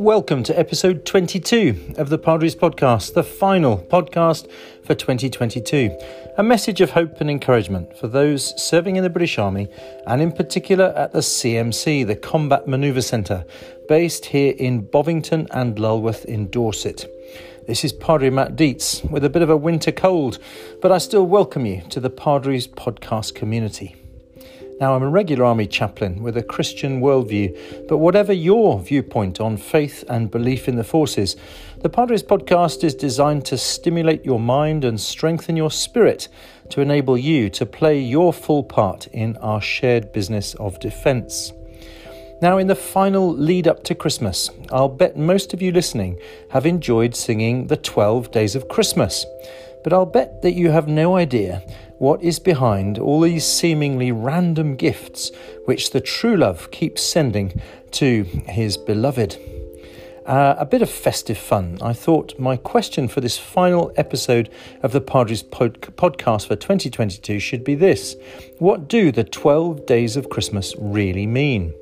Welcome to episode 22 of the Padres podcast, the final podcast for 2022. A message of hope and encouragement for those serving in the British Army and, in particular, at the CMC, the Combat Manoeuvre Centre, based here in Bovington and Lulworth in Dorset. This is Padre Matt Dietz with a bit of a winter cold, but I still welcome you to the Padres podcast community. Now, I'm a regular Army chaplain with a Christian worldview, but whatever your viewpoint on faith and belief in the forces, the Padres podcast is designed to stimulate your mind and strengthen your spirit to enable you to play your full part in our shared business of defence. Now, in the final lead up to Christmas, I'll bet most of you listening have enjoyed singing the 12 Days of Christmas. But I'll bet that you have no idea what is behind all these seemingly random gifts which the true love keeps sending to his beloved. Uh, a bit of festive fun. I thought my question for this final episode of the Padres pod- podcast for 2022 should be this What do the 12 days of Christmas really mean?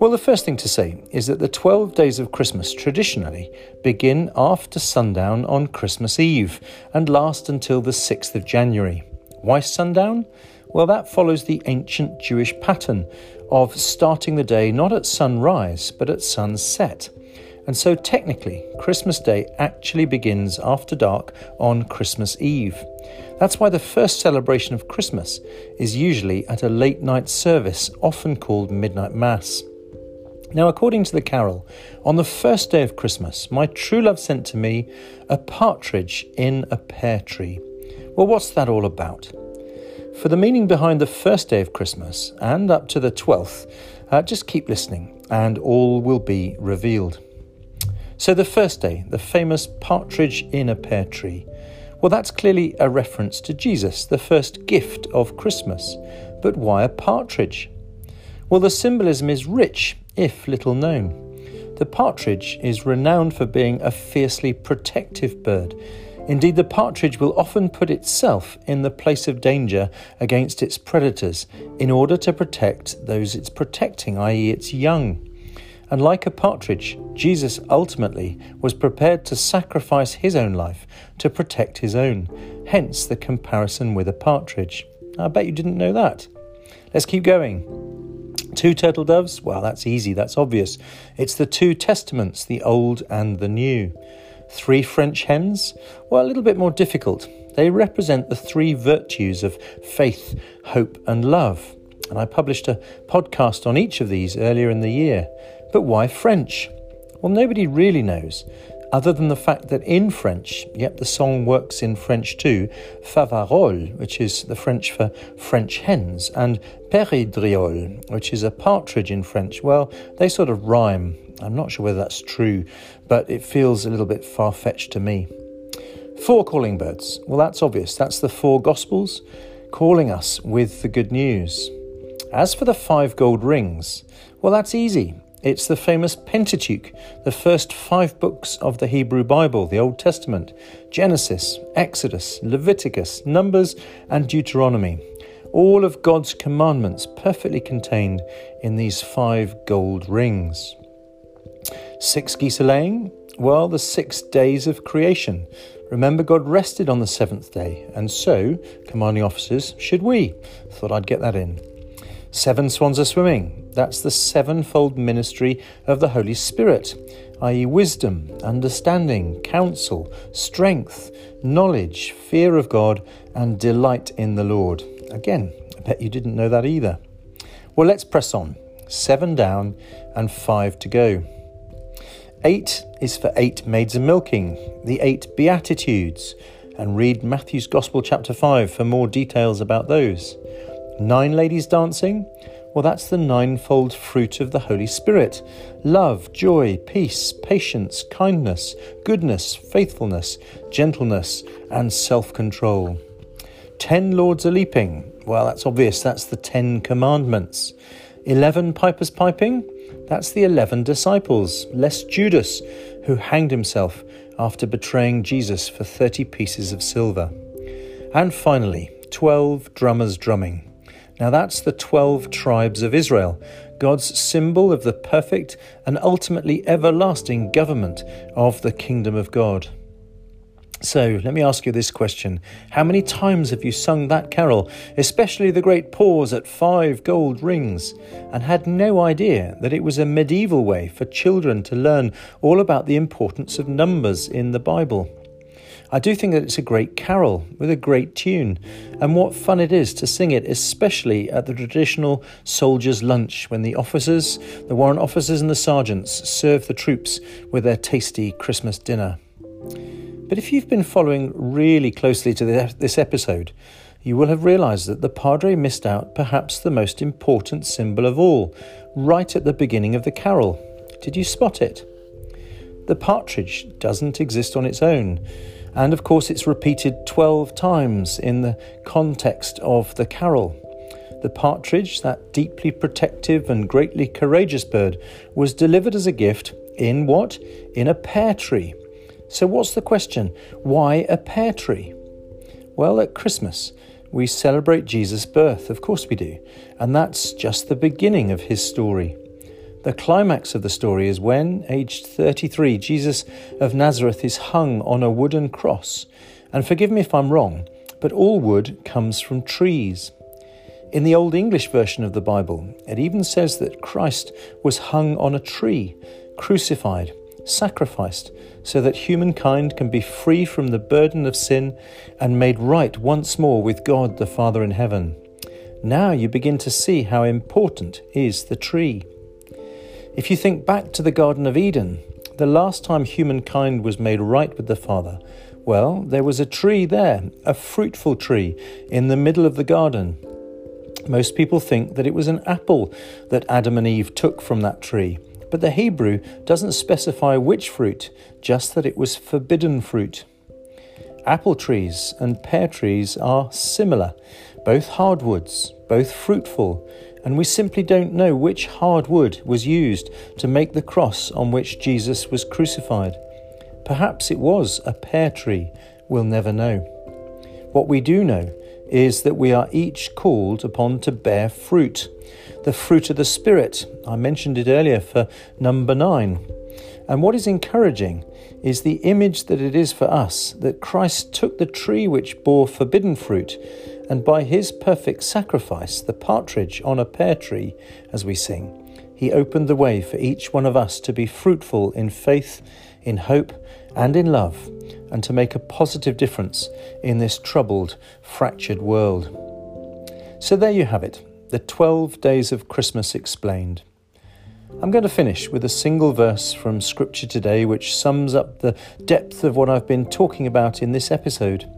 Well, the first thing to say is that the 12 days of Christmas traditionally begin after sundown on Christmas Eve and last until the 6th of January. Why sundown? Well, that follows the ancient Jewish pattern of starting the day not at sunrise but at sunset. And so, technically, Christmas Day actually begins after dark on Christmas Eve. That's why the first celebration of Christmas is usually at a late night service, often called Midnight Mass. Now, according to the carol, on the first day of Christmas, my true love sent to me a partridge in a pear tree. Well, what's that all about? For the meaning behind the first day of Christmas and up to the 12th, uh, just keep listening and all will be revealed. So, the first day, the famous partridge in a pear tree. Well, that's clearly a reference to Jesus, the first gift of Christmas. But why a partridge? Well, the symbolism is rich if little known. The partridge is renowned for being a fiercely protective bird. Indeed, the partridge will often put itself in the place of danger against its predators in order to protect those it's protecting, i.e., its young. And like a partridge, Jesus ultimately was prepared to sacrifice his own life to protect his own, hence the comparison with a partridge. I bet you didn't know that. Let's keep going. Two turtle doves? Well, that's easy, that's obvious. It's the two testaments, the Old and the New. Three French hens? Well, a little bit more difficult. They represent the three virtues of faith, hope, and love. And I published a podcast on each of these earlier in the year. But why French? Well, nobody really knows other than the fact that in French, yep, the song works in French too, favarol, which is the French for French hens, and péridriole, which is a partridge in French, well, they sort of rhyme. I'm not sure whether that's true, but it feels a little bit far fetched to me. Four calling birds. Well, that's obvious. That's the four Gospels calling us with the good news. As for the five gold rings, well, that's easy. It's the famous Pentateuch, the first five books of the Hebrew Bible, the Old Testament Genesis, Exodus, Leviticus, Numbers, and Deuteronomy. All of God's commandments perfectly contained in these five gold rings. Six geese a laying? Well, the six days of creation. Remember, God rested on the seventh day, and so, commanding officers, should we. Thought I'd get that in. Seven swans are swimming. That's the sevenfold ministry of the Holy Spirit, i.e., wisdom, understanding, counsel, strength, knowledge, fear of God, and delight in the Lord. Again, I bet you didn't know that either. Well, let's press on. Seven down and five to go. Eight is for eight maids a milking, the eight Beatitudes, and read Matthew's Gospel, chapter 5, for more details about those. Nine ladies dancing? Well, that's the ninefold fruit of the Holy Spirit love, joy, peace, patience, kindness, goodness, faithfulness, gentleness, and self control. Ten lords are leaping. Well, that's obvious. That's the Ten Commandments. Eleven pipers piping. That's the eleven disciples, less Judas, who hanged himself after betraying Jesus for 30 pieces of silver. And finally, 12 drummers drumming. Now, that's the 12 tribes of Israel, God's symbol of the perfect and ultimately everlasting government of the kingdom of God. So let me ask you this question How many times have you sung that carol, especially the great pause at five gold rings, and had no idea that it was a medieval way for children to learn all about the importance of numbers in the Bible? I do think that it's a great carol with a great tune, and what fun it is to sing it, especially at the traditional soldiers' lunch when the officers, the warrant officers, and the sergeants serve the troops with their tasty Christmas dinner. But if you've been following really closely to this episode, you will have realised that the Padre missed out perhaps the most important symbol of all, right at the beginning of the carol. Did you spot it? The partridge doesn't exist on its own. And of course, it's repeated 12 times in the context of the carol. The partridge, that deeply protective and greatly courageous bird, was delivered as a gift in what? In a pear tree. So, what's the question? Why a pear tree? Well, at Christmas, we celebrate Jesus' birth, of course we do, and that's just the beginning of his story. The climax of the story is when, aged 33, Jesus of Nazareth is hung on a wooden cross. And forgive me if I'm wrong, but all wood comes from trees. In the Old English version of the Bible, it even says that Christ was hung on a tree, crucified, sacrificed, so that humankind can be free from the burden of sin and made right once more with God the Father in heaven. Now you begin to see how important is the tree. If you think back to the Garden of Eden, the last time humankind was made right with the Father, well, there was a tree there, a fruitful tree, in the middle of the garden. Most people think that it was an apple that Adam and Eve took from that tree, but the Hebrew doesn't specify which fruit, just that it was forbidden fruit. Apple trees and pear trees are similar, both hardwoods, both fruitful, and we simply don't know which hard wood was used to make the cross on which Jesus was crucified. Perhaps it was a pear tree, we'll never know. What we do know is that we are each called upon to bear fruit. The fruit of the Spirit, I mentioned it earlier for number nine. And what is encouraging is the image that it is for us that Christ took the tree which bore forbidden fruit and by his perfect sacrifice, the partridge on a pear tree, as we sing, he opened the way for each one of us to be fruitful in faith, in hope, and in love, and to make a positive difference in this troubled, fractured world. So there you have it, the 12 days of Christmas explained. I'm going to finish with a single verse from Scripture today which sums up the depth of what I've been talking about in this episode.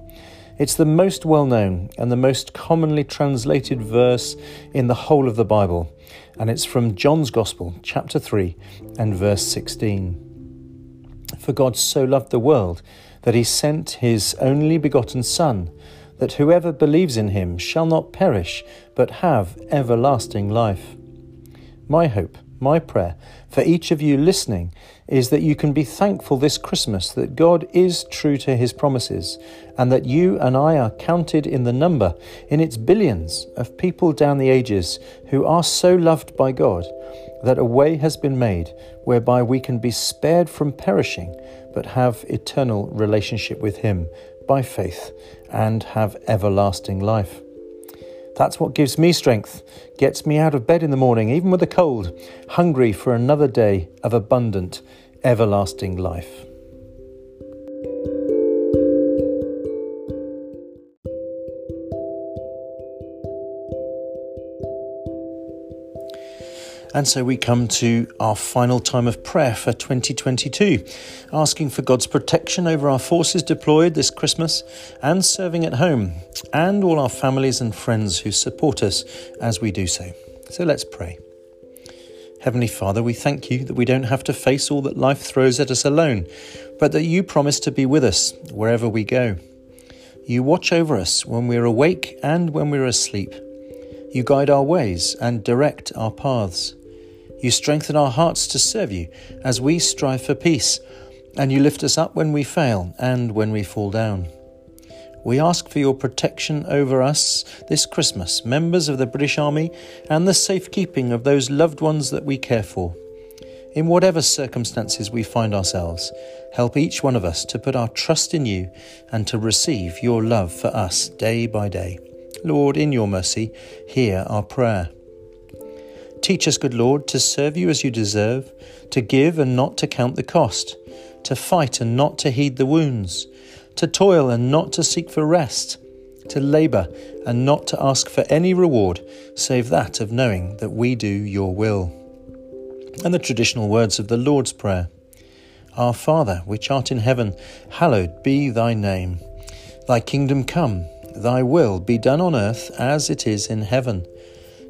It's the most well known and the most commonly translated verse in the whole of the Bible, and it's from John's Gospel, chapter 3, and verse 16. For God so loved the world that he sent his only begotten Son, that whoever believes in him shall not perish, but have everlasting life. My hope my prayer for each of you listening is that you can be thankful this Christmas that God is true to his promises and that you and I are counted in the number, in its billions, of people down the ages who are so loved by God that a way has been made whereby we can be spared from perishing but have eternal relationship with him by faith and have everlasting life. That's what gives me strength, gets me out of bed in the morning, even with a cold, hungry for another day of abundant, everlasting life. And so we come to our final time of prayer for 2022, asking for God's protection over our forces deployed this Christmas and serving at home, and all our families and friends who support us as we do so. So let's pray. Heavenly Father, we thank you that we don't have to face all that life throws at us alone, but that you promise to be with us wherever we go. You watch over us when we're awake and when we're asleep. You guide our ways and direct our paths. You strengthen our hearts to serve you as we strive for peace, and you lift us up when we fail and when we fall down. we ask for your protection over us this Christmas, members of the British Army, and the safekeeping of those loved ones that we care for. In whatever circumstances we find ourselves, help each one of us to put our trust in you and to receive your love for us day by day. Lord, in your mercy, hear our prayer. Teach us, good Lord, to serve you as you deserve, to give and not to count the cost, to fight and not to heed the wounds, to toil and not to seek for rest, to labour and not to ask for any reward save that of knowing that we do your will. And the traditional words of the Lord's Prayer Our Father, which art in heaven, hallowed be thy name. Thy kingdom come, thy will be done on earth as it is in heaven.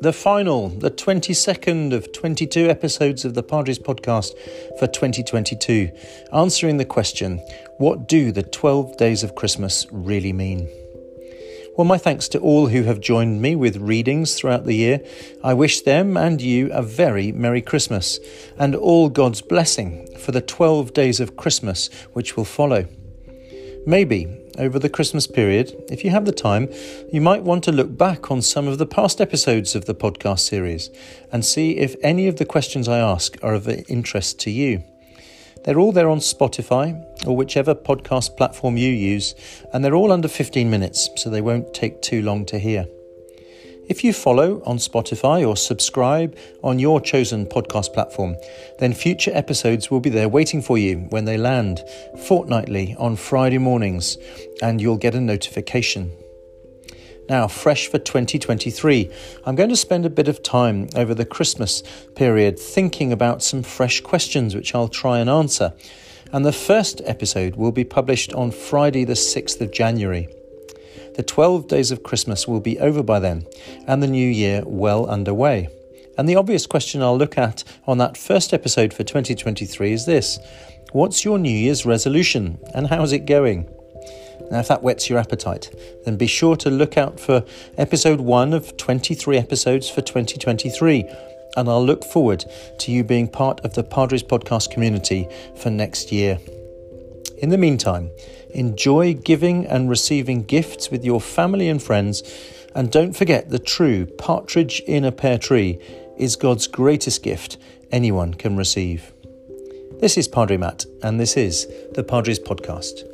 the final, the 22nd of 22 episodes of the Padres podcast for 2022, answering the question what do the 12 days of Christmas really mean? Well, my thanks to all who have joined me with readings throughout the year. I wish them and you a very Merry Christmas and all God's blessing for the 12 days of Christmas which will follow. Maybe over the Christmas period, if you have the time, you might want to look back on some of the past episodes of the podcast series and see if any of the questions I ask are of interest to you. They're all there on Spotify or whichever podcast platform you use, and they're all under 15 minutes, so they won't take too long to hear. If you follow on Spotify or subscribe on your chosen podcast platform, then future episodes will be there waiting for you when they land fortnightly on Friday mornings, and you'll get a notification. Now, fresh for 2023, I'm going to spend a bit of time over the Christmas period thinking about some fresh questions which I'll try and answer. And the first episode will be published on Friday, the 6th of January. The 12 days of Christmas will be over by then, and the new year well underway. And the obvious question I'll look at on that first episode for 2023 is this What's your New Year's resolution, and how's it going? Now, if that whets your appetite, then be sure to look out for episode one of 23 episodes for 2023. And I'll look forward to you being part of the Padres podcast community for next year. In the meantime, enjoy giving and receiving gifts with your family and friends, and don't forget the true partridge in a pear tree is God's greatest gift anyone can receive. This is Padre Matt, and this is the Padres Podcast.